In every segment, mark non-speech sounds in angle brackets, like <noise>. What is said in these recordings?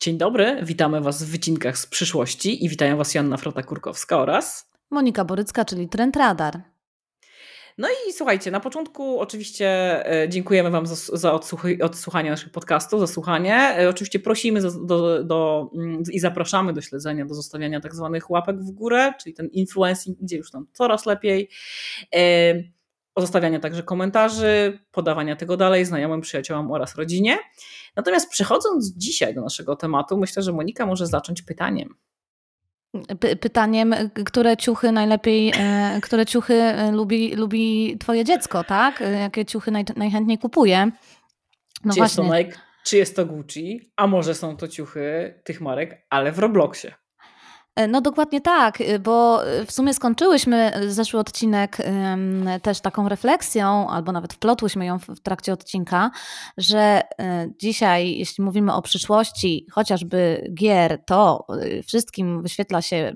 Dzień dobry, witamy Was w wycinkach z przyszłości i witają Was Joanna Frota-Kurkowska oraz Monika Borycka, czyli Trend Radar. No i słuchajcie, na początku oczywiście e, dziękujemy Wam za, za odsłuchanie naszych podcastów, za słuchanie. E, oczywiście prosimy do, do, do, mm, i zapraszamy do śledzenia, do zostawiania tak zwanych łapek w górę, czyli ten influencing idzie już tam coraz lepiej. E, o zostawiania także komentarzy, podawania tego dalej znajomym, przyjaciołom oraz rodzinie. Natomiast przechodząc dzisiaj do naszego tematu, myślę, że Monika może zacząć pytaniem. pytaniem, które ciuchy najlepiej, e, które ciuchy e, lubi, lubi twoje dziecko, tak? Jakie ciuchy naj, najchętniej kupuje? No czy właśnie. jest to Nike, czy jest to Gucci, a może są to ciuchy tych marek, ale w Robloxie. E, no dokładnie tak, y, bo y, w sumie skończyłyśmy y, zeszły odcinek też taką refleksją, albo nawet wplotłyśmy ją w trakcie odcinka, że dzisiaj, jeśli mówimy o przyszłości chociażby gier, to wszystkim wyświetla się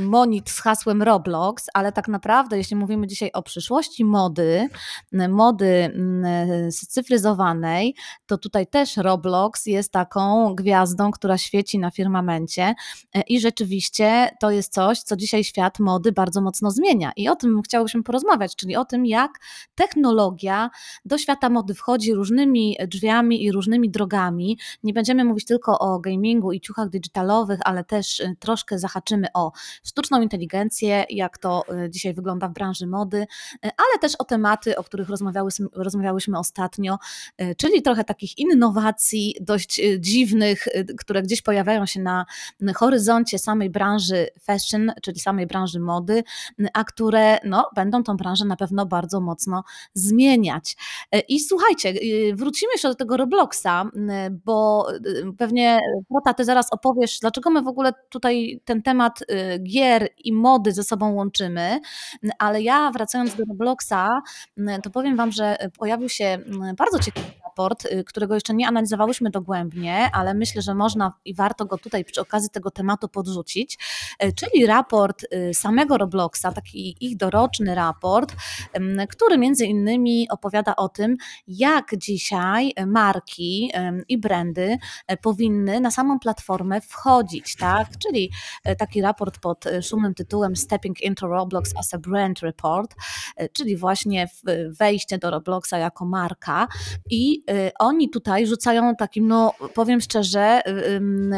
monit z hasłem Roblox, ale tak naprawdę, jeśli mówimy dzisiaj o przyszłości mody, mody scyfryzowanej, to tutaj też Roblox jest taką gwiazdą, która świeci na firmamencie i rzeczywiście to jest coś, co dzisiaj świat mody bardzo mocno zmienia. I o tym chciałyśmy porozmawiać, czyli o tym, jak technologia do świata mody wchodzi różnymi drzwiami i różnymi drogami. Nie będziemy mówić tylko o gamingu i ciuchach digitalowych, ale też y, troszkę zahaczymy o sztuczną inteligencję, jak to y, dzisiaj wygląda w branży mody, y, ale też o tematy, o których rozmawiałyśmy ostatnio, czyli trochę takich innowacji dość dziwnych, które gdzieś pojawiają się na horyzoncie horyzoncie samej branży fashion, czyli samej branży mody, a które no, będą tą branżę na pewno bardzo mocno zmieniać. I słuchajcie, y, wrócimy jeszcze do tego Robloxa, bo y, pewnie Prota, ty zaraz opowiesz, dlaczego my w ogóle tutaj ten temat y, gier i mody ze sobą łączymy, ale ja wracając do Robloxa, to powiem wam, że pojawił się bardzo ciekawy raport, którego jeszcze nie analizowałyśmy dogłębnie, ale myślę, że można i warto go tutaj przy okazji tego tematu podrzucić, e, czyli raport y, samego Robloxa, taki ich doroczny raport, który między innymi opowiada o tym, jak dzisiaj marki i brandy e, powinny na samą platformę wchodzić, tak? Czyli e, taki raport pod szumnym tytułem Stepping into Roblox as a Brand Report, czyli właśnie wejście do Robloxa jako marka i oni tutaj rzucają takim, no powiem szczerze,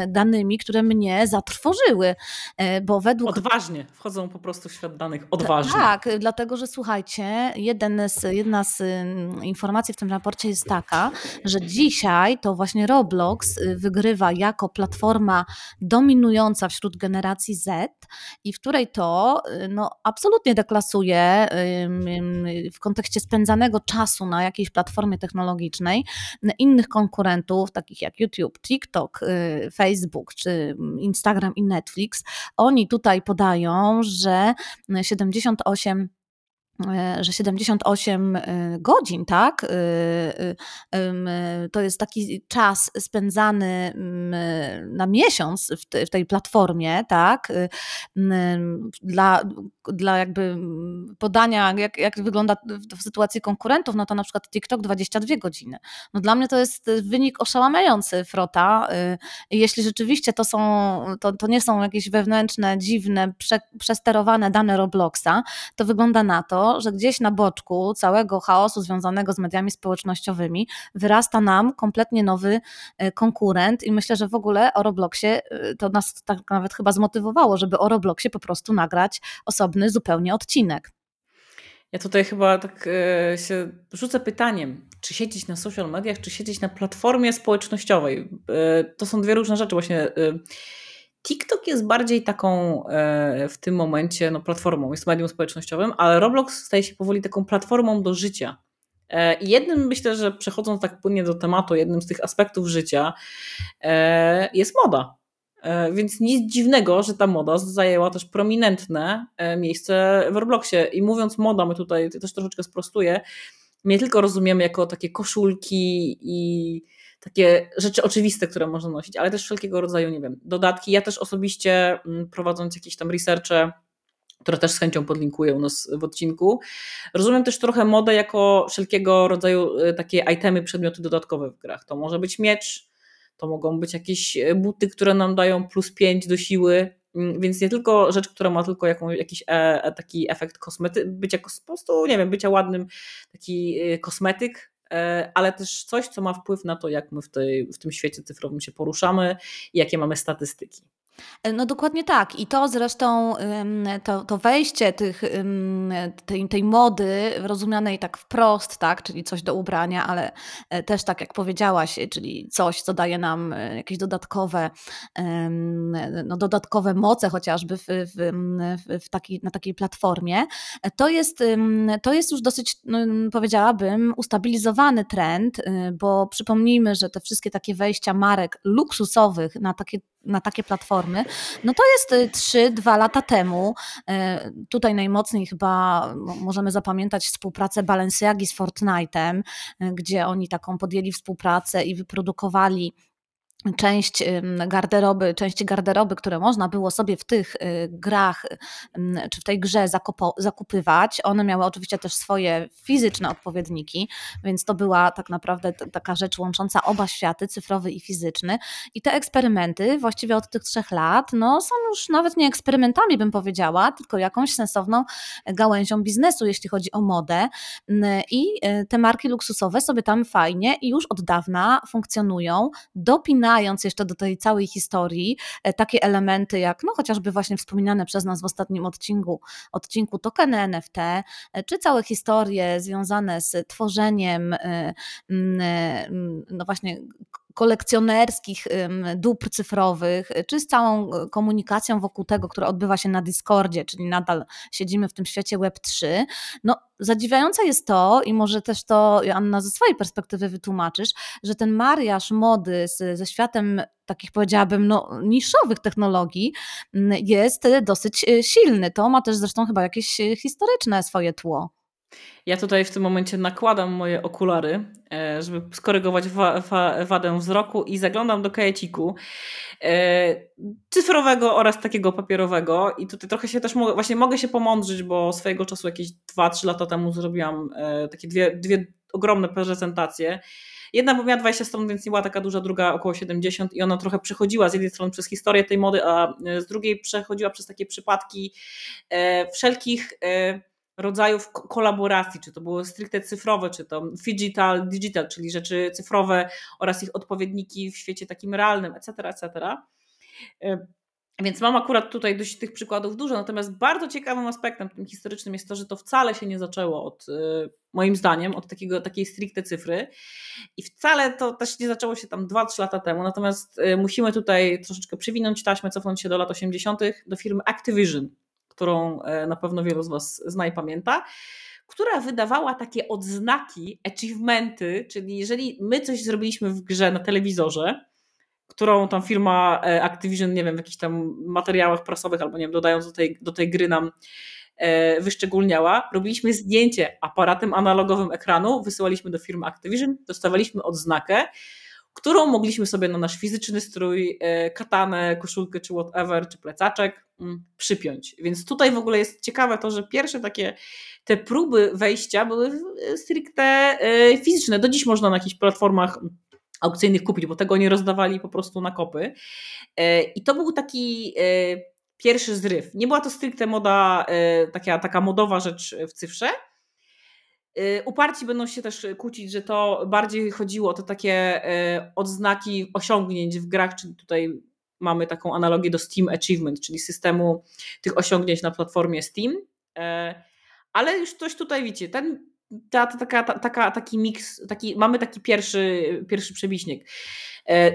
danymi, które mnie zatrwały tworzyły, e, bo według... Odważnie, wchodzą po prostu w świat danych, odważnie. Tak, dlatego, że słuchajcie, z, jedna z informacji w tym raporcie jest taka, że dzisiaj to właśnie Roblox y, wygrywa jako platforma dominująca wśród generacji Z i w której to y, no, absolutnie deklasuje w kontekście spędzanego czasu na jakiejś platformie technologicznej innych konkurentów, takich jak YouTube, TikTok, y, Facebook czy Instagram i Netflix, oni tutaj podają, że 78 E, że 78 e, godzin, tak? E, to jest taki czas spędzany na miesiąc w tej platformie, tak? Dla, dla jakby podania, jak, jak wygląda w sytuacji konkurentów, no to na przykład TikTok 22 godziny. No dla mnie to jest wynik oszałamiający, Frota. Jeśli rzeczywiście to są, to, to nie są jakieś wewnętrzne, dziwne, prze, przesterowane dane Robloxa, to wygląda na to, że gdzieś na boczku całego chaosu związanego z mediami społecznościowymi wyrasta nam kompletnie nowy e, konkurent i myślę, że w ogóle o Robloxie e, to nas tak nawet chyba zmotywowało, żeby o Robloxie po prostu nagrać osobny zupełnie odcinek. Ja tutaj chyba tak e, się rzucę pytaniem, czy siedzieć na social mediach, czy siedzieć na platformie społecznościowej. To są dwie różne rzeczy właśnie. TikTok jest bardziej taką e, w tym momencie no, platformą, jest medium społecznościowym, ale Roblox staje się powoli taką platformą do życia. E, I jednym, myślę, że przechodząc tak płynnie do tematu, jednym z tych aspektów życia e, jest moda. Więc nic dziwnego, że ta moda zajęła też prominentne miejsce w Robloxie. I mówiąc moda, my tutaj też troszeczkę sprostuję, nie tylko rozumiemy jako takie koszulki i takie rzeczy oczywiste, które można nosić, ale też wszelkiego rodzaju, nie wiem, dodatki. Ja też osobiście mm, prowadząc jakieś tam researche, które też z chęcią podlinkuję u nas w odcinku. Rozumiem też trochę modę jako wszelkiego rodzaju y, takie itemy, przedmioty dodatkowe w grach. To może być miecz, to mogą być jakieś buty, które nam dają plus 5 do siły, więc nie tylko rzecz, która ma tylko jakiś e, taki efekt kosmety, bycia po prostu, nie wiem, bycia ładnym, taki kosmetyk, ale też coś, co ma wpływ na to, jak my w, tej, w tym świecie cyfrowym się poruszamy i jakie mamy statystyki. E, no dokładnie tak. I to zresztą, to, to wejście tych, tej, tej mody rozumianej tak wprost, tak, czyli coś do ubrania, ale e, też tak jak powiedziałaś, czyli coś, co daje nam e, jakieś dodatkowe, no dodatkowe moce chociażby w, w, w taki, na takiej platformie, to jest, to jest już dosyć, no, powiedziałabym, ustabilizowany trend, bo przypomnijmy, że te wszystkie takie wejścia marek luksusowych na takie na takie platformy, no to jest 3-2 y, lata temu. Y, tutaj najmocniej chyba możemy zapamiętać współpracę Balenciagi z Fortnite'em, y, gdzie oni taką podjęli współpracę i wyprodukowali część garderoby, części garderoby, które można było sobie w tych y, grach czy w tej grze zakupywać. One miały oczywiście też swoje fizyczne odpowiedniki, więc to była tak naprawdę taka rzecz łącząca oba światy, cyfrowy i fizyczny. I te eksperymenty właściwie od tych trzech lat no, są już nawet nie eksperymentami, bym powiedziała, tylko jakąś sensowną gałęzią biznesu, jeśli chodzi o modę. I y, te marki luksusowe sobie tam fajnie i już od dawna funkcjonują, dopinają dodając jeszcze do tej całej historii e, takie elementy jak no chociażby właśnie wspominane przez nas w ostatnim odcinku, odcinku tokeny NFT, e, czy całe historie związane z tworzeniem e, no właśnie kolekcjonerskich dóbr cyfrowych, czy z całą komunikacją wokół tego, która odbywa się na Discordzie, czyli nadal siedzimy w tym świecie Web3. No, zadziwiające jest to, i może też to Anna ze swojej perspektywy wytłumaczysz, że ten mariaż mody z, ze światem takich powiedziałabym no, niszowych technologii jest dosyć silny. To ma też zresztą chyba jakieś historyczne swoje tło. Ja tutaj w tym momencie nakładam moje okulary, e, żeby skorygować wa wa wadę wzroku i zaglądam do kajeciku e, cyfrowego oraz takiego papierowego i tutaj trochę się też mogę, właśnie mogę się pomądrzyć, bo swojego czasu jakieś 2-3 lata temu zrobiłam e, takie dwie, dwie ogromne prezentacje. Jedna miała 20 stron, więc nie była taka duża, druga około 70 i ona trochę przechodziła z jednej strony przez historię tej mody, a z drugiej przechodziła przez takie przypadki wszelkich rodzajów kolaboracji, czy to było stricte cyfrowe, czy to digital, digital, czyli rzeczy cyfrowe oraz ich odpowiedniki w świecie takim realnym, etc., etc. Więc mam akurat tutaj dość tych przykładów dużo, natomiast bardzo ciekawym aspektem tym historycznym jest to, że to wcale się nie zaczęło od, e, moim zdaniem, od takiego, takiej stricte cyfry i wcale to też nie zaczęło się tam 2-3 lata temu, natomiast e, musimy tutaj troszeczkę przywinąć taśmę, cofnąć się do lat 80. do firmy Activision, którą e, na pewno wielu z Was zna i pamięta, która wydawała takie odznaki, achievementy, czyli jeżeli my coś zrobiliśmy w grze na telewizorze, którą tam firma e, Activision, nie wiem, w jakichś tam materiałach prasowych albo nie wiem, dodając do tej, do tej gry nam e, wyszczególniała, robiliśmy zdjęcie aparatem analogowym ekranu, wysyłaliśmy do firmy Activision, dostawaliśmy odznakę, którą mogliśmy sobie na nasz fizyczny strój, e, katanę, koszulkę czy whatever, czy plecaczek mm, przypiąć. Więc tutaj w ogóle jest ciekawe to, że pierwsze takie te próby wejścia były stricte e, fizyczne. Do dziś można na jakichś platformach aukcyjnych kupić, bo tego nie rozdawali po prostu na kopy. E, I to był taki pierwszy zryw. Nie była to stricte moda, taka, taka modowa rzecz w cyfrze, uparci będą się też kłócić, że to bardziej chodziło o te takie y, odznaki osiągnięć w grach, czyli tutaj mamy taką analogię do Steam Achievement, czyli systemu tych osiągnięć na platformie Steam. Y, ale już coś tutaj widzicie, ten, ta, ta, taka, ta, taka, taki miks, taki, mamy taki pierwszy, pierwszy przebiśnieg.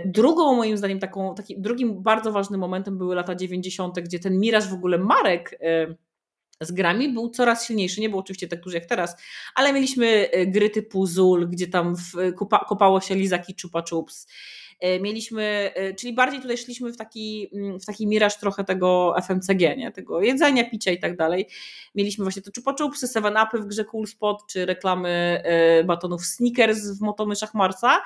Drugą moim zdaniem taką, taki, drugim bardzo ważnym momentem były lata 90., gdzie ten miraż w ogóle marek z grami był coraz silniejszy. Nie był oczywiście tak duży jak teraz, ale mieliśmy e, gry typu Zul, gdzie tam w, kopa, kopało się lizaki Chupa Chups. E, mieliśmy, e, czyli bardziej tutaj szliśmy w taki, mm, w taki miraż trochę tego FMCG, nie? tego jedzenia, picia i tak dalej. Mieliśmy właśnie te Chupa Chupsy, 7-upy w grze Cool Spot, czy reklamy batonów Snickers w Motomyszach Marsa,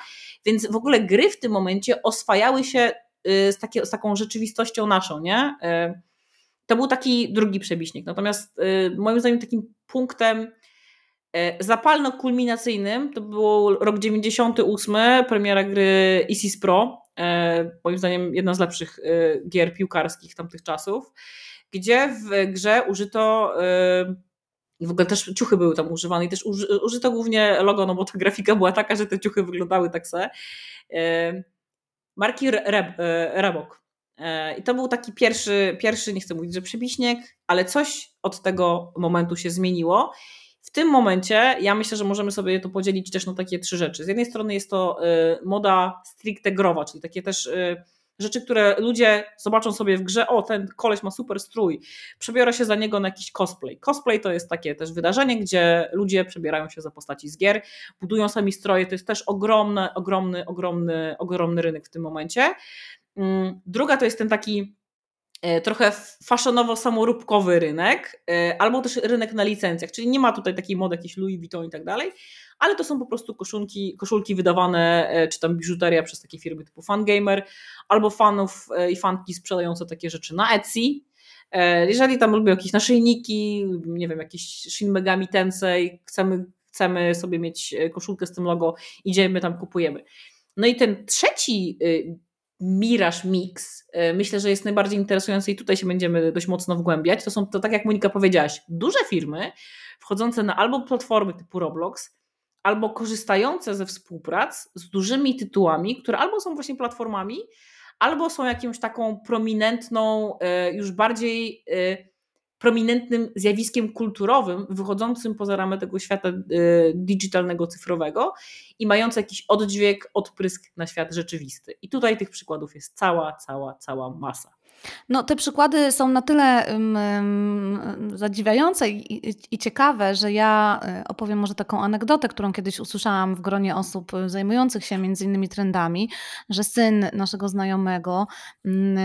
więc w ogóle gry w tym momencie oswajały się z, takie, z taką rzeczywistością naszą, nie? To był taki drugi przebiśnik. Natomiast y, moim zdaniem takim punktem Zapalno-kulminacyjnym to był rok 98, premiera gry ISIS Pro, moim zdaniem jedna z lepszych gier piłkarskich tamtych czasów, gdzie w grze użyto i w ogóle też ciuchy były tam używane i też użyto głównie logo, no bo ta grafika była taka, że te ciuchy wyglądały tak se. Marki Reebok. I to był taki pierwszy, pierwszy, nie chcę mówić, że przebiśnieg, ale coś od tego momentu się zmieniło. W tym momencie ja myślę, że możemy sobie to podzielić też na takie trzy rzeczy. Z jednej strony jest to y, moda stricte growa, czyli takie też y, rzeczy, które ludzie zobaczą sobie w grze, o ten koleś ma super strój, przebiorę się za niego na jakiś cosplay. Cosplay to jest takie też wydarzenie, gdzie ludzie przebierają się za postaci z gier, budują sami stroje, to jest też ogromny, ogromny, ogromny, ogromny rynek w tym momencie. Mm, druga to jest ten taki e, trochę faszonowo-samoróbkowy rynek, e, albo też rynek na licencjach, czyli nie ma tutaj takiej mody jakiejś Louis Vuitton i tak dalej, ale to są po prostu koszulki, koszulki wydawane, e, czy tam biżuteria przez takie firmy typu Fangamer, albo fanów i fanki sprzedające takie rzeczy na Etsy. Jeżeli tam lubią jakieś naszyjniki, nie wiem, jakieś Shin Megami Tensei, chcemy, chcemy sobie mieć koszulkę z tym logo, idziemy tam, kupujemy. No i ten trzeci y, Miraż Mix, e, myślę, że jest najbardziej interesujący i tutaj się będziemy dość mocno wgłębiać. To są to, tak jak Monika powiedziałaś, duże firmy wchodzące na albo platformy typu Roblox, albo korzystające ze współprac z dużymi tytułami, które albo są właśnie platformami, albo są jakąś taką prominentną, e, już bardziej e, prominentnym zjawiskiem kulturowym, wychodzącym poza ramę tego świata digitalnego, cyfrowego i mający jakiś oddźwięk, odprysk na świat rzeczywisty. I tutaj tych przykładów jest cała, cała, cała masa. No, te przykłady są na tyle um, zadziwiające i, i, i, ciekawe, że ja e, opowiem może taką anegdotę, którą kiedyś usłyszałam w gronie osób zajmujących się między innymi trendami, że syn naszego znajomego um,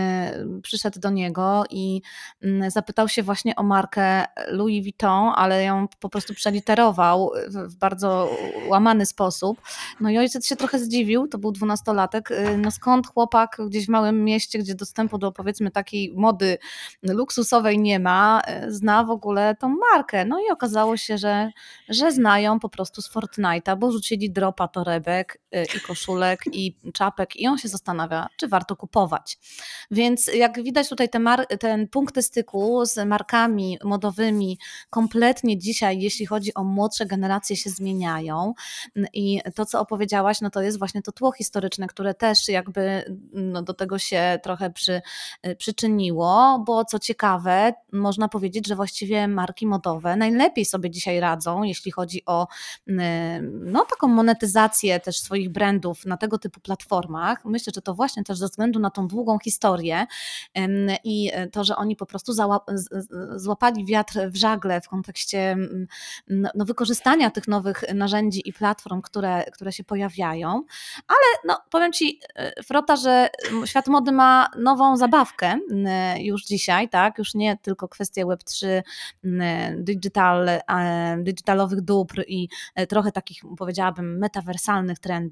przyszedł do niego i um, zapytał się właśnie o markę Louis Vuitton, ale ją po prostu przeliterował w, w bardzo łamany sposób. No i ojciec się trochę zdziwił, to był dwunastolatek, y, no skąd chłopak gdzieś w małym mieście, gdzie dostępu do powiedzmy takiej mody luksusowej nie ma, e, zna w ogóle tą markę. No i okazało się, że, że znają po prostu z Fortnite'a, bo rzucili dropa torebek i koszulek i czapek i on się zastanawia, czy warto kupować. Więc jak widać tutaj te ten punkty styku z markami modowymi kompletnie dzisiaj, jeśli chodzi o młodsze generacje się zmieniają i to, co opowiedziałaś, no to jest właśnie to tło historyczne, które też jakby no, do tego się trochę przy, przyczyniło, bo co ciekawe, można powiedzieć, że właściwie marki modowe najlepiej sobie dzisiaj radzą, jeśli chodzi o no, taką monetyzację też swoich brandów na tego typu platformach. Myślę, że to właśnie też ze względu na tą długą historię i to, że oni po prostu złapali wiatr w żagle w kontekście no, wykorzystania tych nowych narzędzi i platform, które, które się pojawiają. Ale no, powiem Ci, e, Frota, że świat mody ma nową zabawkę, już dzisiaj, tak? Już nie tylko kwestie Web3, digital, digitalowych dóbr i e, trochę takich, powiedziałabym, metawersalnych trendów.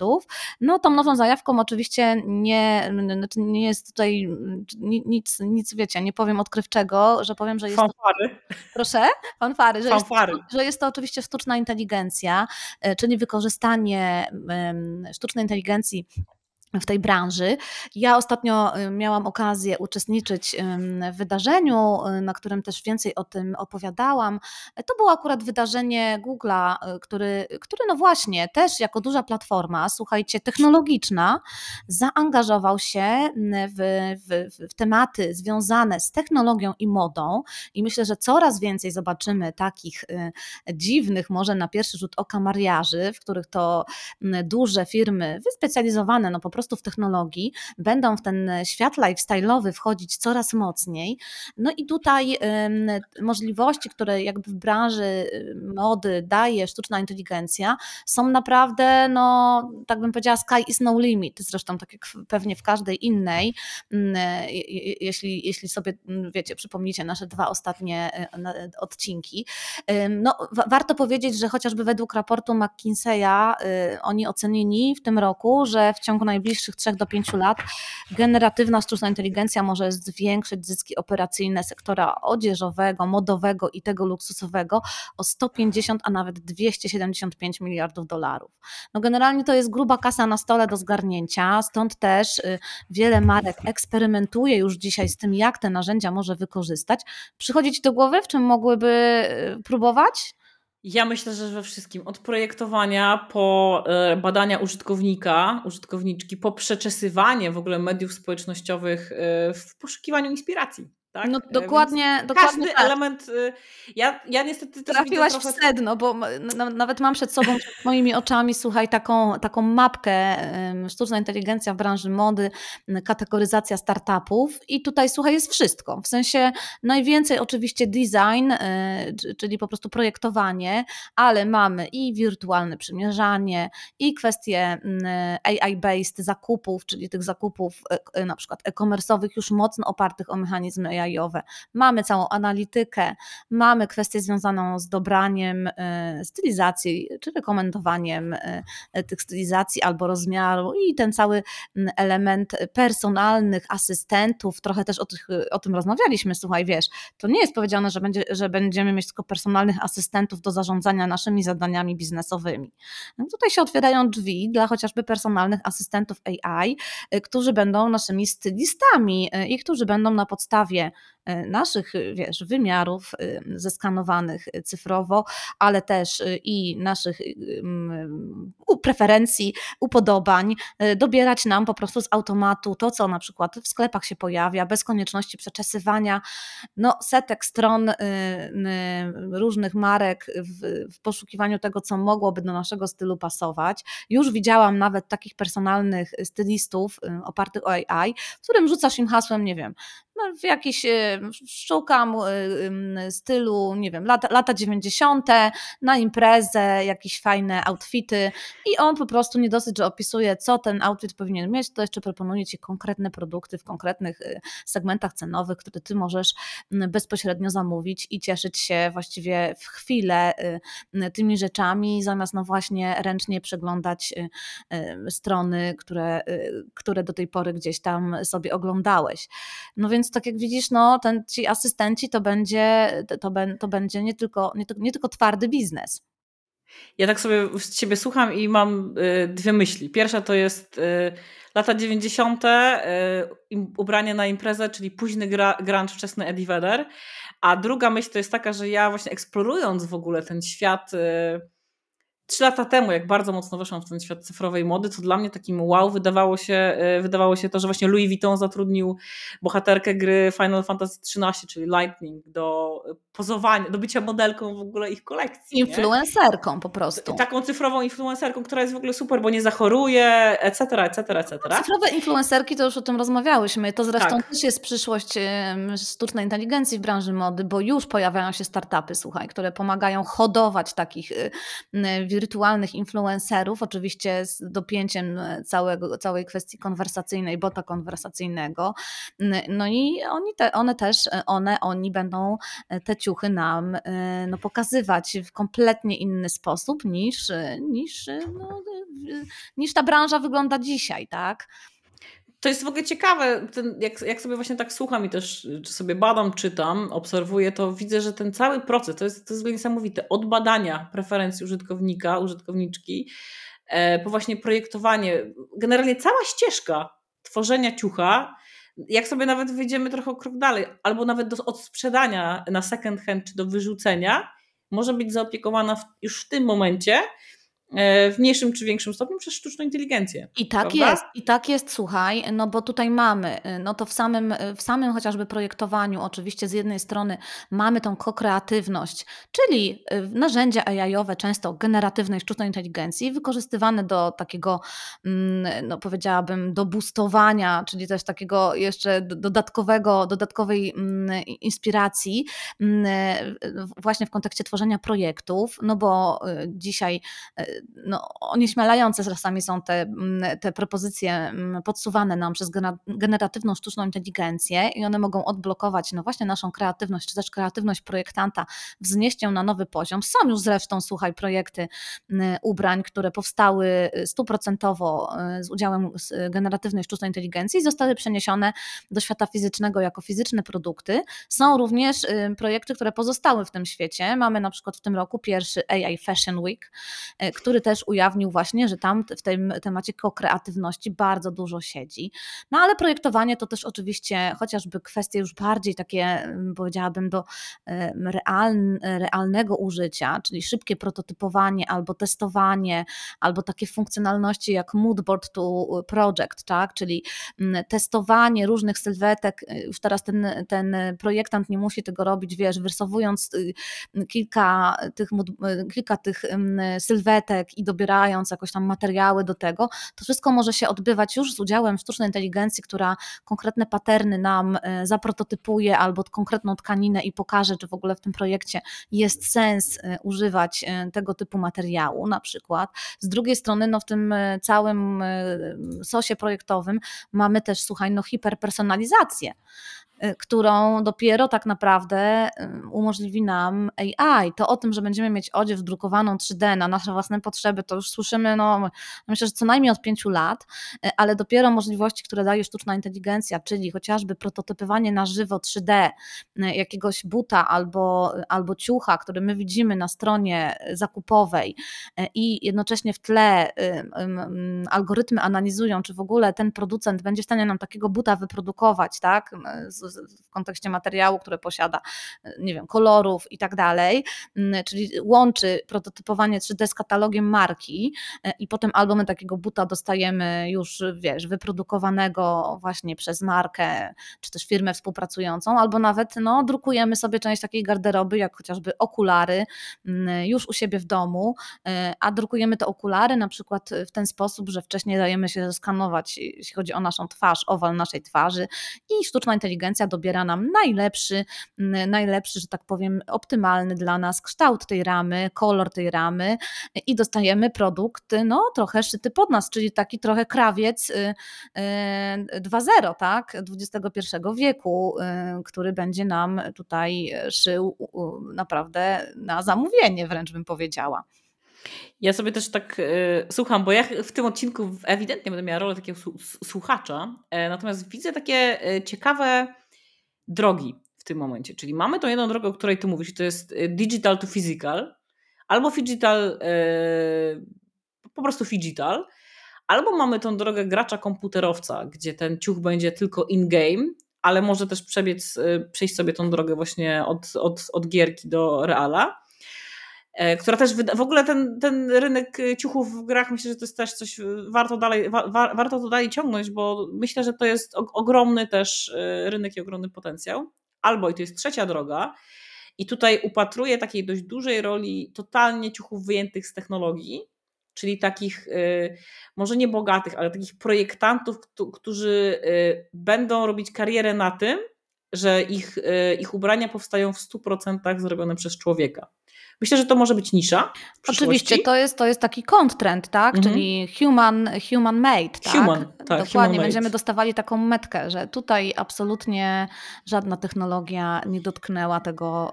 No, tą nową zajawką oczywiście nie, znaczy nie jest tutaj nic, nic, wiecie, nie powiem odkrywczego, że powiem, że jest. Fanfary. To, proszę? Fanfary, że, Fanfary. Jest, że jest to oczywiście sztuczna inteligencja, e, czyli wykorzystanie sztucznej inteligencji w tej branży. Ja ostatnio y, miałam okazję uczestniczyć w wydarzeniu, y, na którym też więcej o tym opowiadałam. To było akurat wydarzenie Google'a, y, który, który no właśnie też jako duża platforma, słuchajcie, technologiczna, zaangażował się w, w, w tematy związane z technologią i modą i myślę, że coraz więcej zobaczymy takich dziwnych, może na pierwszy rzut oka mariaży, w których to duże firmy wyspecjalizowane, no po prostu w technologii, będą w ten świat lifestyle'owy wchodzić coraz mocniej. No i tutaj możliwości, które jakby w branży mody daje sztuczna inteligencja, są naprawdę, no tak bym powiedziała, sky is no limit. Zresztą tak jak pewnie w każdej innej, jeśli, jeśli sobie, wiecie, przypomnicie nasze dwa ostatnie e, odcinki. No, warto powiedzieć, że chociażby według raportu McKinsey'a y, oni ocenili w tym roku, że w ciągu najbliższych najbliższych 3 do 5 lat generatywna sztuczna inteligencja może zwiększyć zyski operacyjne sektora odzieżowego, modowego i tego luksusowego o 150, a nawet 275 miliardów dolarów. No generalnie to jest gruba kasa na stole do zgarnięcia, stąd też y, wiele marek eksperymentuje już dzisiaj z tym, jak te narzędzia może wykorzystać. Przychodzi Ci do głowy, w czym mogłyby y, próbować? Ja myślę, że we wszystkim. Od projektowania po e, badania użytkownika, użytkowniczki, po przeczesywanie w ogóle mediów społecznościowych e, w poszukiwaniu inspiracji. Tak? No dokładnie, Więc dokładnie każdy tak. element. Y, ja, ja niestety też Trafiłaś widzę w trochę... sedno, bo nawet mam przed sobą, przed moimi oczami, słuchaj, taką, taką mapkę sztuczna inteligencja w branży mody, kategoryzacja startupów i tutaj, słuchaj, jest wszystko. W sensie najwięcej oczywiście design, y, czyli po prostu projektowanie, ale mamy i wirtualne przymierzanie, i kwestie AI-based zakupów, czyli tych zakupów y, na przykład e-commerce'owych już mocno opartych o mechanizmy AI-owe. Mamy całą analitykę, mamy kwestię związaną z dobraniem e, stylizacji, czy rekomendowaniem e, tych stylizacji albo rozmiaru i ten cały element personalnych asystentów, trochę też o, tych, o tym rozmawialiśmy, słuchaj, wiesz, to nie jest powiedziane, że, będzie, że będziemy mieć tylko personalnych asystentów do zarządzania naszymi zadaniami biznesowymi. No tutaj się otwierają drzwi dla chociażby personalnych asystentów AI, e, którzy będą naszymi stylistami i którzy będą na podstawie E, naszych, e, wiesz, wymiarów e, zeskanowanych cyfrowo, ale też i naszych preferencji, upodobań, dobierać nam po prostu z automatu to, co na przykład w sklepach się pojawia, bez konieczności przeczesywania no, setek stron różnych marek w, w poszukiwaniu tego, co mogłoby do naszego stylu pasować. Już widziałam nawet takich personalnych stylistów opartych o AI, w którym rzucasz im hasłem, nie wiem, no, w jakiś, y, szukam y, stylu, nie wiem, lata, lata 90. na imprezę, jakieś fajne outfity i on po prostu nie dosyć, że opisuje, co ten outfit powinien mieć, to jeszcze proponuje Ci konkretne produkty w konkretnych y, segmentach cenowych, które Ty możesz bezpośrednio zamówić i cieszyć się właściwie w chwilę tymi rzeczami, zamiast no właśnie ręcznie przeglądać strony, które, które do tej pory gdzieś tam sobie oglądałeś. No więc tak jak widzisz, no, ten, ci asystenci to będzie, to, to będzie nie tylko, nie, nie tylko twardy biznes. Ja tak sobie z ciebie słucham i mam y, dwie myśli. Pierwsza to jest y, lata 90., y, ubranie na imprezę, czyli późny gra, grunge, wczesny Eddie Vedder. A druga myśl to jest taka, że ja właśnie eksplorując w ogóle ten świat y, trzy lata temu, jak bardzo mocno weszłam w ten świat cyfrowej mody, to dla mnie takim wow wydawało się, e, wydawało się to, że właśnie Louis Vuitton zatrudnił bohaterkę gry Final Fantasy XIII, czyli Lightning, do pozowania, do bycia modelką w ogóle ich kolekcji. Influencerką nie? po prostu. Taką cyfrową influencerką, która jest w ogóle super, bo nie zachoruje, etc., etc., etc. Cyfrowe influencerki, to już o tym rozmawiałyśmy. To zresztą tak. też jest przyszłość sztucznej inteligencji w branży mody, bo już pojawiają się startupy, słuchaj, które pomagają hodować takich wirtualnych influencerów, oczywiście z dopięciem całego, całej kwestii konwersacyjnej, bota konwersacyjnego. No i oni te, one też, one, oni będą te ciuchy nam no, pokazywać w kompletnie inny sposób niż, niż, no, niż ta branża wygląda dzisiaj, tak? To jest w ogóle ciekawe, ten, jak, jak sobie właśnie tak słucham i też sobie badam, czytam, obserwuję, to widzę, że ten cały proces to jest, to jest niesamowite. Od badania preferencji użytkownika, użytkowniczki, e, po właśnie projektowanie, generalnie cała ścieżka tworzenia ciucha, jak sobie nawet wyjdziemy trochę krok dalej, albo nawet do odsprzedania na second hand czy do wyrzucenia, może być zaopiekowana w, już w tym momencie w mniejszym czy większym stopniu przez sztuczną inteligencję. I tak prawda? jest, i tak jest, słuchaj, no bo tutaj mamy, y, no to w samym, y, w samym chociażby projektowaniu, oczywiście z jednej strony mamy tą kokreatywność, czyli narzędzia AI-owe, często generatywnej sztucznej inteligencji, wykorzystywane do takiego, mm, no powiedziałabym, do boostowania, czyli też takiego jeszcze dodatkowego, dodatkowej mm, inspiracji mm, właśnie w kontekście tworzenia projektów, no bo dzisiaj no, onieśmielające czasami są te, mm, te propozycje mm, podsuwane nam przez generatywną sztuczną inteligencję i one mogą odblokować no właśnie naszą kreatywność, czy też kreatywność projektanta, wznieść ją na nowy poziom. Są już zresztą, słuchaj, projekty ubrań, które powstały stuprocentowo z udziałem generatywnej sztucznej inteligencji i zostały przeniesione do świata fizycznego jako fizyczne produkty. Są również projekty, które pozostały w tym świecie. Mamy na przykład w tym roku pierwszy AI Fashion Week, e, który też ujawnił właśnie, że tam w tym temacie kreatywności bardzo dużo siedzi. No ale projektowanie to też oczywiście chociażby kwestie już bardziej takie, powiedziałabym, do realnego użycia, czyli szybkie prototypowanie albo testowanie, albo takie funkcjonalności jak Moodboard to Project, tak? czyli testowanie różnych sylwetek. Już teraz ten, ten projektant nie musi tego robić, wiesz, wyrysowując y, kilka tych, kilka tych sylwetek i dobierając jakoś tam materiały do tego, to wszystko może się odbywać już z udziałem sztucznej inteligencji, która konkretne paterny nam e, zaprototypuje albo konkretną tkaninę i pokaże, czy w ogóle w tym projekcie jest sens e, używać e, tego typu materiału na przykład. Z drugiej strony no w tym całym sosie projektowym mamy też, słuchaj, no hiperpersonalizację. Y, którą dopiero tak naprawdę y, umożliwi nam AI. To o tym, że będziemy mieć odzież drukowaną 3D na nasze własne potrzeby, to już słyszymy, no myślę, że co najmniej od pięciu lat, y, ale dopiero możliwości, które daje sztuczna inteligencja, czyli chociażby prototypowanie na żywo 3D jakiegoś buta albo, albo ciucha, który my widzimy na stronie zakupowej i jednocześnie w tle algorytmy analizują, czy w ogóle ten producent będzie w stanie nam takiego buta wyprodukować, tak, w kontekście materiału, które posiada, nie wiem, kolorów i tak dalej, mm, czyli łączy prototypowanie 3D z katalogiem marki e, i potem albo my takiego buta dostajemy już, wiesz, wyprodukowanego właśnie przez markę, czy też firmę współpracującą, albo nawet no, drukujemy sobie część takiej garderoby, jak chociażby okulary mm, już u siebie w domu, e, a drukujemy te okulary na przykład w ten sposób, że wcześniej dajemy się skanować, jeśli chodzi o naszą twarz, owal naszej twarzy i sztuczna inteligencja dobiera nam najlepszy, najlepszy, że tak powiem, optymalny dla nas kształt tej ramy, kolor tej ramy i dostajemy produkt no, trochę szyty pod nas, czyli taki trochę krawiec 2.0, y, y, tak, XXI wieku, y, który będzie nam tutaj szył naprawdę na zamówienie, wręcz bym powiedziała. Ja sobie też tak y, słucham, bo ja w tym odcinku ewidentnie będę miała rolę takiego słuchacza, e, natomiast widzę takie ciekawe drogi w tym momencie. Czyli mamy tą jedną drogę, o której ty mówisz, to jest y, digital to physical, albo digital, yy, po prostu digital, albo mamy tą drogę gracza komputerowca, gdzie ten ciuch będzie tylko in-game, ale może też przebiec, yy, przejść sobie tą drogę właśnie od, od, od gierki do reala e, która też w ogóle ten, ten rynek ciuchów w grach myślę, że to jest też coś warto dalej, wa, warto to dalej ciągnąć, bo myślę, że to jest ogromny też y, rynek i ogromny potencjał. Albo i to jest trzecia droga. I tutaj upatruję takiej dość dużej roli totalnie ciuchów wyjętych z technologii, czyli takich może nie bogatych, ale takich projektantów, którzy będą robić karierę na tym, że ich, ich ubrania powstają w 100% zrobione przez człowieka. Myślę, że to może być nisza. Oczywiście, to jest, to jest taki kontrend, tak? Mhm. Czyli human, human made, tak? Human, tak. Dokładnie, human będziemy dostawali taką metkę, że tutaj absolutnie żadna technologia nie dotknęła tego,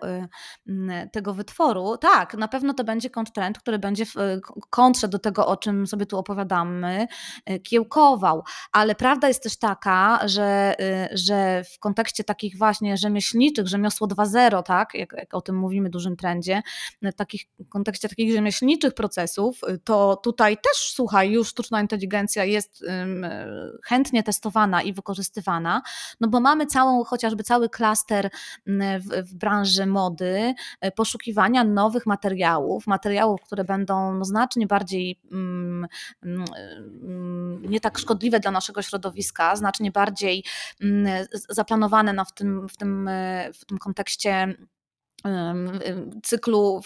y, tego wytworu. Tak, na pewno to będzie kontrend, który będzie w y, kontrze do tego, o czym sobie tu opowiadamy, y, kiełkował. Ale prawda jest też taka, że, że w kontekście takich właśnie rzemieślniczych, rzemiosło 2.0, tak? Jak, jak o tym mówimy dużym trendzie, takich, w kontekście takich rzemieślniczych procesów, to tutaj też, słuchaj, już sztuczna inteligencja jest chętnie testowana i wykorzystywana, no bo mamy całą, chociażby cały klaster w, w branży mody, poszukiwania nowych materiałów, materiałów, które będą no, znacznie bardziej nie tak szkodliwe dla naszego środowiska, znacznie bardziej zaplanowane na w tym, w tym, w tym kontekście cyklu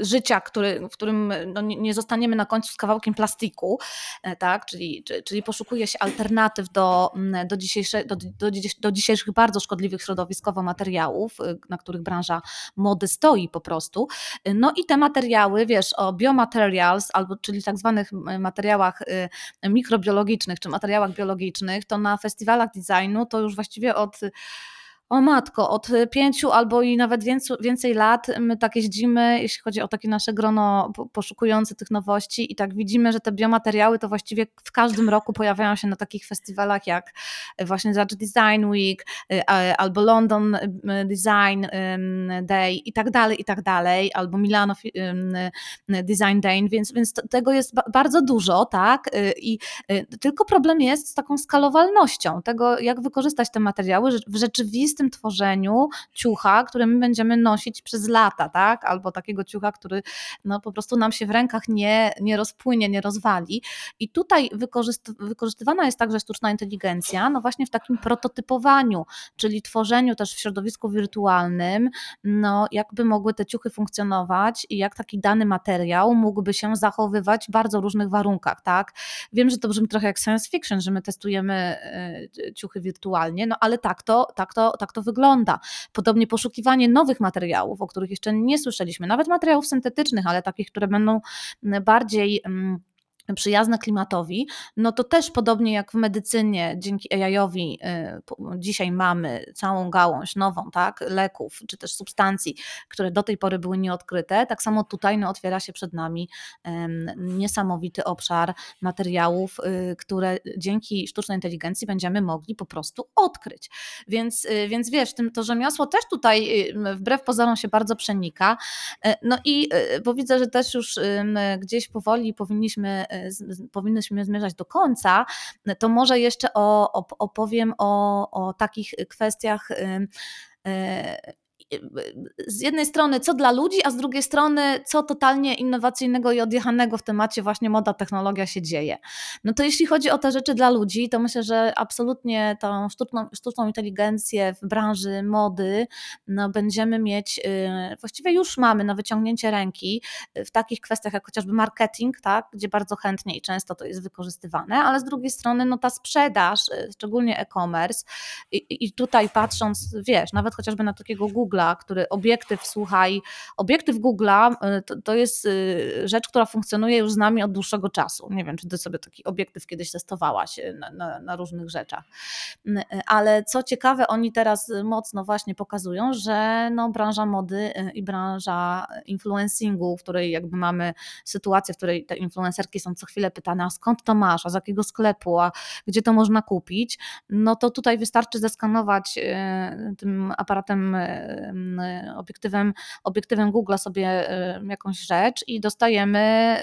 życia, który, w którym no nie zostaniemy na końcu z kawałkiem plastiku, e, tak? czyli, czyli poszukuje się alternatyw do, do, dzisiejsze, do, do, do dzisiejszych bardzo szkodliwych środowiskowo materiałów, y, na których branża mody stoi po prostu. No i te materiały, wiesz, o biomaterials, albo czyli tak zwanych materiałach y, mikrobiologicznych, czy materiałach biologicznych, to na festiwalach designu to już właściwie od o matko, od pięciu albo i nawet więcej, więcej lat my tak jeździmy, jeśli chodzi o takie nasze grono poszukujące tych nowości i tak widzimy, że te biomateriały to właściwie w każdym roku pojawiają się na takich festiwalach jak właśnie Dutch Design Week y, albo London y, Design Day i tak dalej, i tak dalej, albo Milano Design Day, więc, więc tego jest bardzo dużo, tak? Y, I tylko problem jest z taką skalowalnością tego, jak wykorzystać te materiały w rzeczywistym tworzeniu ciucha, które my będziemy nosić przez lata, tak? Albo takiego ciucha, który no, po prostu nam się w rękach nie, nie rozpłynie, nie rozwali. I tutaj wykorzystywana jest także sztuczna inteligencja, no właśnie w takim prototypowaniu, czyli tworzeniu też w środowisku wirtualnym, no jakby mogły te ciuchy funkcjonować i jak taki dany materiał mógłby się zachowywać w bardzo różnych warunkach, tak? Wiem, że to brzmi trochę jak science fiction, że my testujemy e, ciuchy wirtualnie, no ale tak to, tak to, tak to wygląda. Podobnie poszukiwanie nowych materiałów, o których jeszcze nie słyszeliśmy, nawet materiałów syntetycznych, ale takich, które będą bardziej mm, przyjazne klimatowi, no to też podobnie jak w medycynie dzięki AI-owi y, dzisiaj mamy całą gałąź nową, tak, leków czy też substancji, które do tej pory były nieodkryte, tak samo tutaj no, otwiera się przed nami niesamowity obszar materiałów, y, które dzięki sztucznej inteligencji będziemy mogli po prostu odkryć. Więc, y, więc wiesz, tym, to rzemiosło też tutaj wbrew pozorom się bardzo przenika. No i bo widzę, że też już gdzieś powoli powinniśmy powinnyśmy zmierzać do końca, to może jeszcze opowiem o, o takich kwestiach z jednej strony co dla ludzi, a z drugiej strony co totalnie innowacyjnego i odjechanego w temacie właśnie moda, technologia się dzieje. No to jeśli chodzi o te rzeczy dla ludzi, to myślę, że absolutnie tą sztuczną, sztuczną inteligencję w branży mody no będziemy mieć, y, właściwie już mamy na wyciągnięcie ręki w takich kwestiach jak chociażby marketing, tak, gdzie bardzo chętnie i często to jest wykorzystywane, ale z drugiej strony no ta sprzedaż, y, szczególnie e-commerce i, i tutaj patrząc, wiesz, nawet chociażby na takiego Google Google'a, który obiektyw, słuchaj, obiektyw Google'a y, to, to, jest y, rzecz, która funkcjonuje już z nami od dłuższego czasu. Nie wiem, czy ty sobie taki obiektyw kiedyś testowałaś y, na, na, na różnych rzeczach. Ale co ciekawe, oni teraz mocno właśnie pokazują, że no, branża mody i branża influencingu, w której jakby mamy sytuację, w której te influencerki są co chwilę pytane, a skąd to masz, a z jakiego sklepu, a gdzie to można kupić, no to tutaj wystarczy zeskanować tym aparatem obiektywem, obiektywem Google sobie jakąś rzecz i dostajemy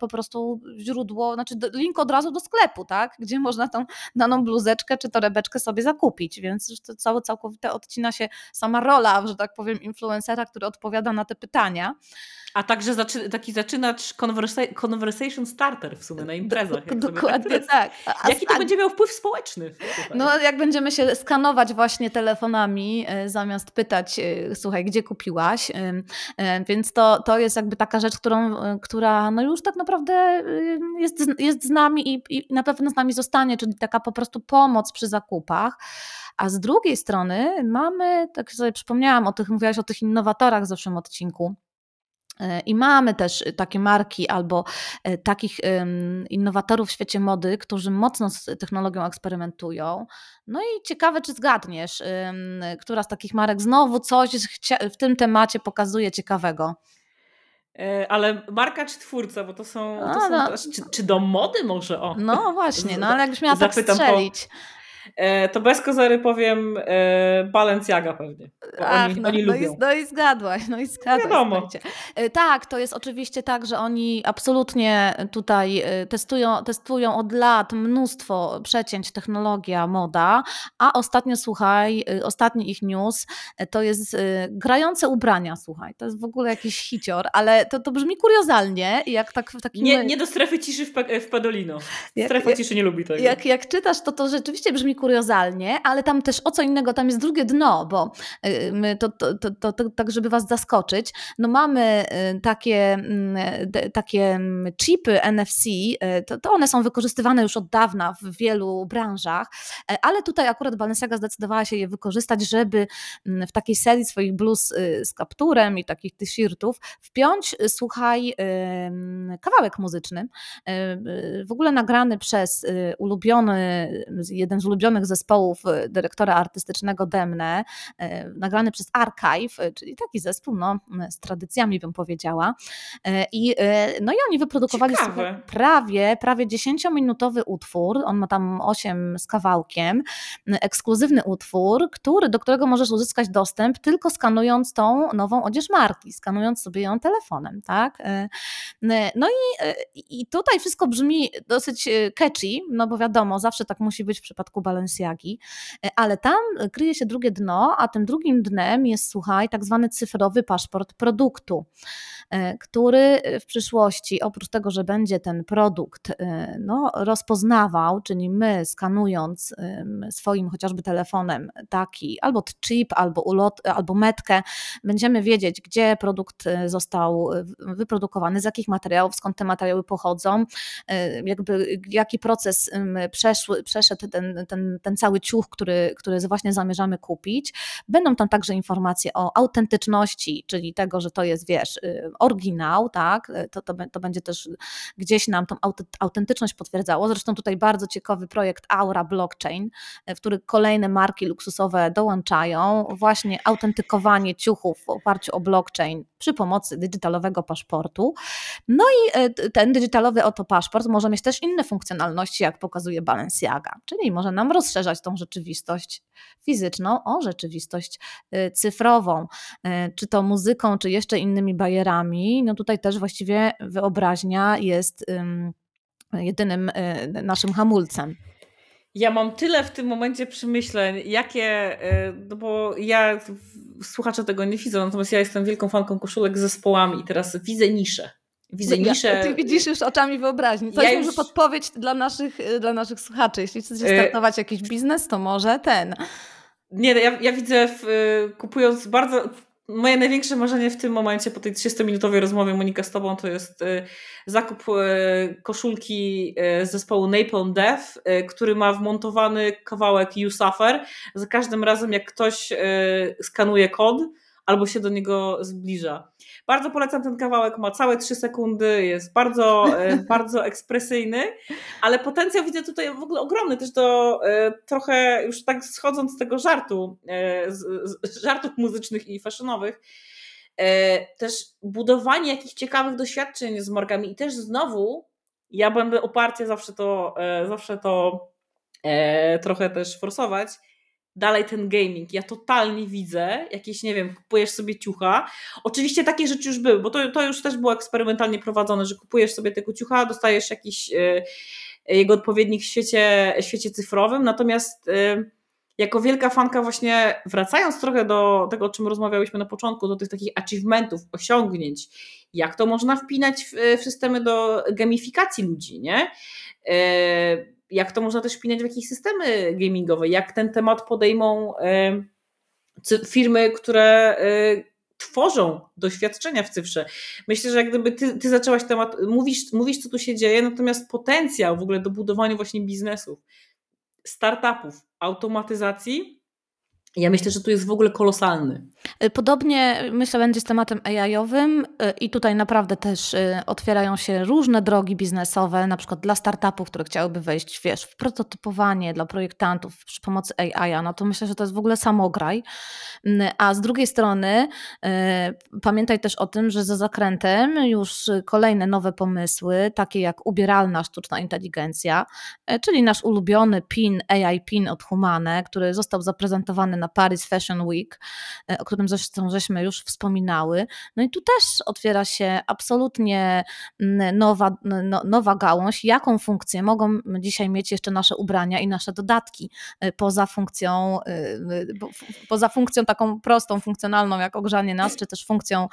po prostu źródło, znaczy link od razu do sklepu, tak? gdzie można tą daną bluzeczkę czy torebeczkę sobie zakupić, więc to całe całkowite odcina się sama rola, że tak powiem, influencera, który odpowiada na te pytania. A także zaczy, taki zaczynacz conversa conversation starter w sumie na imprezach. Jak Dokładnie tak. A, Jaki to będzie miał wpływ społeczny? No jak będziemy się skanować właśnie telefonami e, zamiast pytać, e, słuchaj, gdzie kupiłaś? E, więc to, to jest jakby taka rzecz, którą, która no już tak naprawdę jest, jest z nami i, i na pewno z nami zostanie, czyli taka po prostu pomoc przy zakupach. A z drugiej strony mamy, tak sobie przypomniałam o tych, mówiłaś o tych innowatorach w zeszłym odcinku, I mamy też y, takie marki albo e, takich innowatorów w świecie mody, którzy mocno z technologią eksperymentują. No i ciekawe, czy zgadniesz, która z takich marek znowu coś w tym temacie pokazuje ciekawego. E, ale marka czy twórca, bo to są. To no, są no. czy, czy, do mody może? O. No właśnie, no ale jakbyś miała <laughs> tak strzelić. Po E, to bez kozery powiem e, Balenciaga pewnie. Ach, oni, no, oni no, lubią. I, no i zgadłaś, no i zgadłaś. Wiadomo. E, tak, to jest oczywiście tak, że oni absolutnie tutaj testują, testują od lat mnóstwo przecięć technologia, moda, a ostatnio, słuchaj, ostatni ich news to jest grające ubrania, słuchaj, to jest w ogóle jakiś hicior, ale to, to brzmi kuriozalnie, jak tak w takim... Nie, nie do strefy ciszy w, w Padolino. Strefa jak, ciszy nie lubi tego. Jak, jak czytasz, to to rzeczywiście brzmi brzmi kuriozalnie, ale tam też o co innego, tam jest drugie dno, bo my to, to, to, to, tak, żeby was zaskoczyć, no mamy takie, takie chipy NFC, to, to one są wykorzystywane już od dawna w wielu branżach, ale tutaj akurat Balenciaga zdecydowała się je wykorzystać, żeby w takiej serii swoich bluz z kapturem i takich t-shirtów wpiąć, słuchaj, kawałek muzyczny, w ogóle nagrany przez ulubiony, jeden z ulubionych zespołów dyrektora artystycznego Demne, nagrany przez Archive, czyli taki zespół no, z tradycjami bym powiedziała. I, no i oni wyprodukowali prawie, prawie 10-minutowy utwór, on ma tam 8 z kawałkiem, ekskluzywny utwór, który, do którego możesz uzyskać dostęp tylko skanując tą nową odzież marki, skanując sobie ją telefonem, tak? No i, i tutaj wszystko brzmi dosyć catchy, no bo wiadomo, zawsze tak musi być w przypadku Balenciagi, ale tam kryje się drugie dno, a tym drugim dnem jest, słuchaj, tak zwany cyfrowy paszport produktu. E, który w przyszłości, oprócz tego, że będzie ten produkt e, no, rozpoznawał, czyli my skanując swoim chociażby telefonem taki albo chip, albo, ulot, albo metkę, będziemy wiedzieć, gdzie produkt e, został wyprodukowany, z jakich materiałów, skąd te materiały pochodzą, jakby jaki proces przeszły, przeszedł ten, ten, ten cały ciuch, który, który właśnie zamierzamy kupić. Będą tam także informacje o autentyczności, czyli tego, że to jest, wiesz, oryginał, tak, e, to, to, to będzie też gdzieś nam tą autentyczność potwierdzało. Zresztą tutaj bardzo ciekawy projekt Aura Blockchain, e, w który kolejne marki luksusowe dołączają, właśnie autentykowanie ciuchów w oparciu o blockchain przy pomocy digitalowego paszportu. No i ten digitalowy oto paszport może mieć też inne funkcjonalności, jak pokazuje Balenciaga, czyli może nam rozszerzać tą rzeczywistość fizyczną o rzeczywistość cyfrową, czy to muzyką, czy jeszcze innymi bajerami, no tutaj też właściwie wyobraźnia jest jedynym y, naszym hamulcem. Ja mam tyle w tym momencie przemyśleń, jakie, y, no bo ja słuchacze tego nie widzą, natomiast ja jestem wielką fanką koszulek z zespołami i teraz widzę niszę. Widzę niszę. Ja, ty widzisz już oczami wyobraźni. To ja jest już... może podpowiedź dla naszych, y, dla naszych słuchaczy. Jeśli chcecie startować jakiś biznes, to może ten. Nie, ja, ja widzę, w, kupując bardzo moje największe marzenie w tym momencie, po tej 30-minutowej rozmowie Monika z Tobą, to jest y, zakup y, koszulki y, zespołu Napalm Death, który ma wmontowany kawałek You Suffer. Za każdym razem, jak ktoś skanuje kod albo się do niego zbliża. Bardzo polecam ten kawałek, ma całe 3 sekundy, jest bardzo, e, <laughs> bardzo ekspresyjny, ale potencjał widzę tutaj w ogóle ogromny, też do e, trochę już tak schodząc z tego żartu, e, z, z żartów muzycznych i faszonowych, też budowanie jakichś ciekawych doświadczeń z markami i też znowu ja będę oparcie zawsze to, zawsze to trochę też forsować, dalej ten gaming. Ja totalnie widzę jakieś, nie wiem, kupujesz sobie ciucha. Oczywiście takie rzeczy już były, bo to, to już też było eksperymentalnie prowadzone, że kupujesz sobie tego ciucha, dostajesz jakiś y, jego odpowiednik w świecie, świecie cyfrowym, natomiast y, jako wielka fanka właśnie wracając trochę do tego, o czym rozmawiałyśmy na początku, do tych takich achievementów, osiągnięć, jak to można wpinać w, w systemy do gamifikacji ludzi, nie? Y, jak to można też wpinać w jakieś systemy gamingowe, jak ten temat podejmą firmy, które e, tworzą doświadczenia w cyfrze. Myślę, że jak gdyby ty, ty zaczęłaś temat, mówisz, mówisz, co tu się dzieje, natomiast potencjał w ogóle do budowania właśnie biznesów, startupów, automatyzacji ja myślę, że tu jest w ogóle kolosalny. Y, podobnie myślę będzie z tematem AI-owym y, i tutaj naprawdę też y, otwierają się różne drogi biznesowe, na przykład dla startupów, które chciałyby wejść wiesz, w prototypowanie dla projektantów przy pomocy AI, no to myślę, że to jest w ogóle samograj. A z drugiej strony pamiętaj też o tym, że za zakrętem już kolejne nowe pomysły, takie jak ubieralna sztuczna inteligencja, czyli nasz ulubiony PIN, AI PIN od Humane, który został zaprezentowany na Paris Fashion Week, o którym zresztą żeśmy już wspominały. No i tu też otwiera się absolutnie nowa, no, nowa gałąź, jaką funkcję mogą dzisiaj mieć jeszcze nasze ubrania i nasze dodatki poza funkcją, poza funkcją taką prostą, funkcjonalną jak ogrzanie nas, czy też funkcją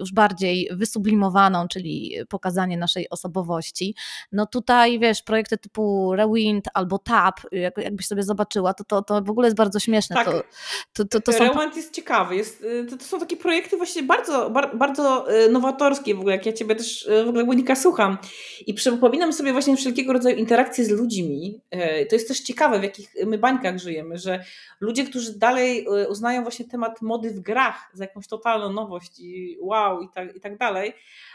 już bardziej wysublimowaną, czyli pokazanie naszej osobowości. No tutaj wiesz, projekty typu Rewind albo Tap, jak, jakbyś sobie zobaczyła, to, to, to w ogóle jest bardzo śmieszne. Tak. To, to, to, to są... Jest ciekawy, jest, y, to, to są takie projekty właśnie bardzo, bar, bardzo y, nowatorskie w ogóle, jak ja Ciebie też y, w ogóle Monika słucham i przypominam sobie właśnie wszelkiego rodzaju interakcje z ludźmi. To jest też ciekawe, w jakich my bańkach żyjemy, że ludzie, którzy dalej uznają właśnie temat mody w grach za jakąś totalną nowość i wow i tak, i tak dalej,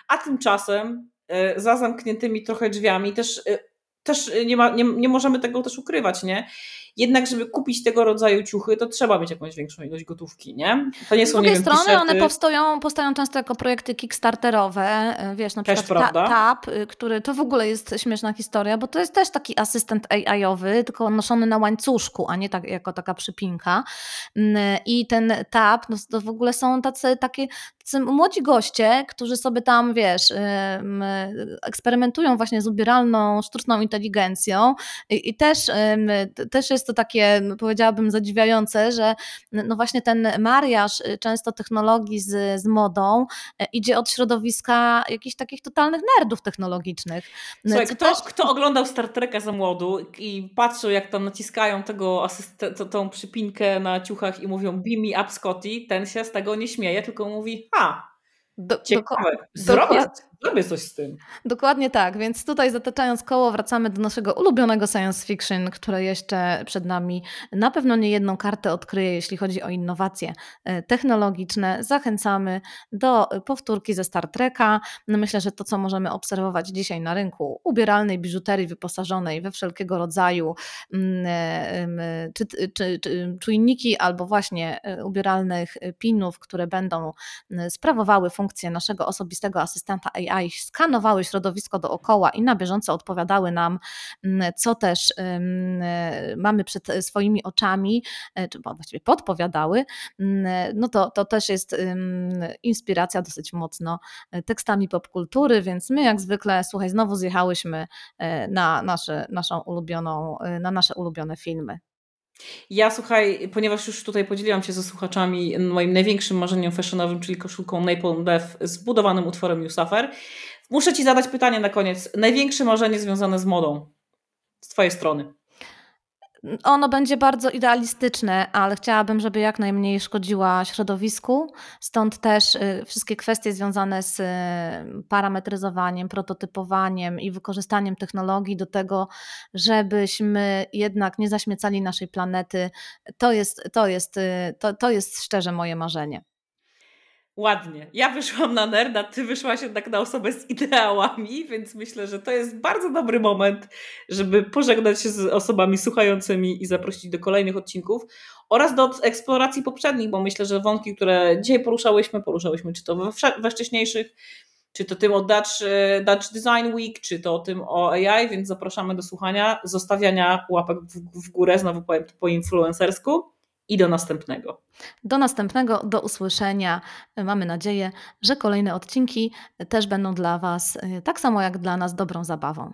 a tymczasem za zamkniętymi trochę drzwiami też też nie, ma, nie, nie możemy tego też ukrywać, nie? Jednak, żeby kupić tego rodzaju ciuchy, to trzeba mieć jakąś większą ilość gotówki, nie? To nie są, Z drugiej wiem, strony one powstają, powstają często jako projekty kickstarterowe, e, wiesz, na przykład ta, TAP, y, który to w ogóle jest śmieszna historia, bo to jest też taki asystent AI-owy, tylko noszony na łańcuszku, a nie tak, jako taka przypinka. I ten TAP, no, to w ogóle są tacy, takie młodzi goście, którzy sobie tam, wiesz, eksperymentują właśnie z ubieralną sztuczną inteligencją i, i też, też jest to takie, powiedziałabym, zadziwiające, że no właśnie ten mariaż y, często technologii z, z modą e, idzie od środowiska jakichś takich totalnych nerdów technologicznych. Słuchaj, kto, też... kto oglądał Star Treka za młodu i patrzył, jak tam naciskają tego asyst- tą przypinkę na ciuchach i mówią beam me up Scotty, ten się z tego nie śmieje, tylko mówi, a, do, Ciekawe. Zrobię, zrobię coś z tym. Dokładnie tak, więc tutaj zataczając koło wracamy do naszego ulubionego science fiction, które jeszcze przed nami na pewno nie jedną kartę odkryje, jeśli chodzi o innowacje e, technologiczne. Zachęcamy do powtórki ze Star Treka. No myślę, że to, co możemy obserwować dzisiaj na rynku ubieralnej biżuterii wyposażonej we wszelkiego rodzaju mm, e, czy, czy, czy czujniki albo właśnie e, ubieralnych pinów, które będą sprawowały funkcję naszego osobistego asystenta AI skanowały środowisko dookoła i na bieżąco odpowiadały nam, mm, co też mamy przed swoimi oczami, e, czy właściwie podpowiadały, mm, no to, to też jest inspiracja dosyć mocno e, tekstami popkultury, więc my jak zwykle, słuchaj, znowu zjechałyśmy na, nasze, naszą ulubioną, na nasze ulubione filmy. Ja słuchaj, ponieważ już tutaj podzieliłam się ze słuchaczami moim największym marzeniem fashionowym, czyli koszulką Napalm Death z budowanym utworem You Suffer, muszę Ci zadać pytanie na koniec. Największe marzenie związane z modą z Twojej strony? Ono będzie bardzo idealistyczne, ale chciałabym, żeby jak najmniej szkodziła środowisku. Stąd też y, wszystkie kwestie związane z y, parametryzowaniem, prototypowaniem i wykorzystaniem technologii do tego, żebyśmy jednak nie zaśmiecali naszej planety. To jest, to jest, y, to, to jest szczerze moje marzenie. Ładnie. Ja wyszłam na nerda, ty wyszłaś jednak na osobę z ideałami, więc myślę, że to jest bardzo dobry moment, żeby pożegnać się z osobami słuchającymi i zaprosić do kolejnych odcinków oraz do eksploracji poprzednich, bo myślę, że wątki, które dzisiaj poruszałyśmy, poruszałyśmy czy to we, we wcześniejszych, czy to tym o Dutch, e, Dutch Design Week, czy to o tym o AI, więc zapraszamy do słuchania, zostawiania łapek w, w górę, znowu powiem po influencersku i do następnego. Do następnego, do usłyszenia. Mamy nadzieję, że kolejne odcinki też będą dla Was, y, tak samo jak dla nas, dobrą zabawą.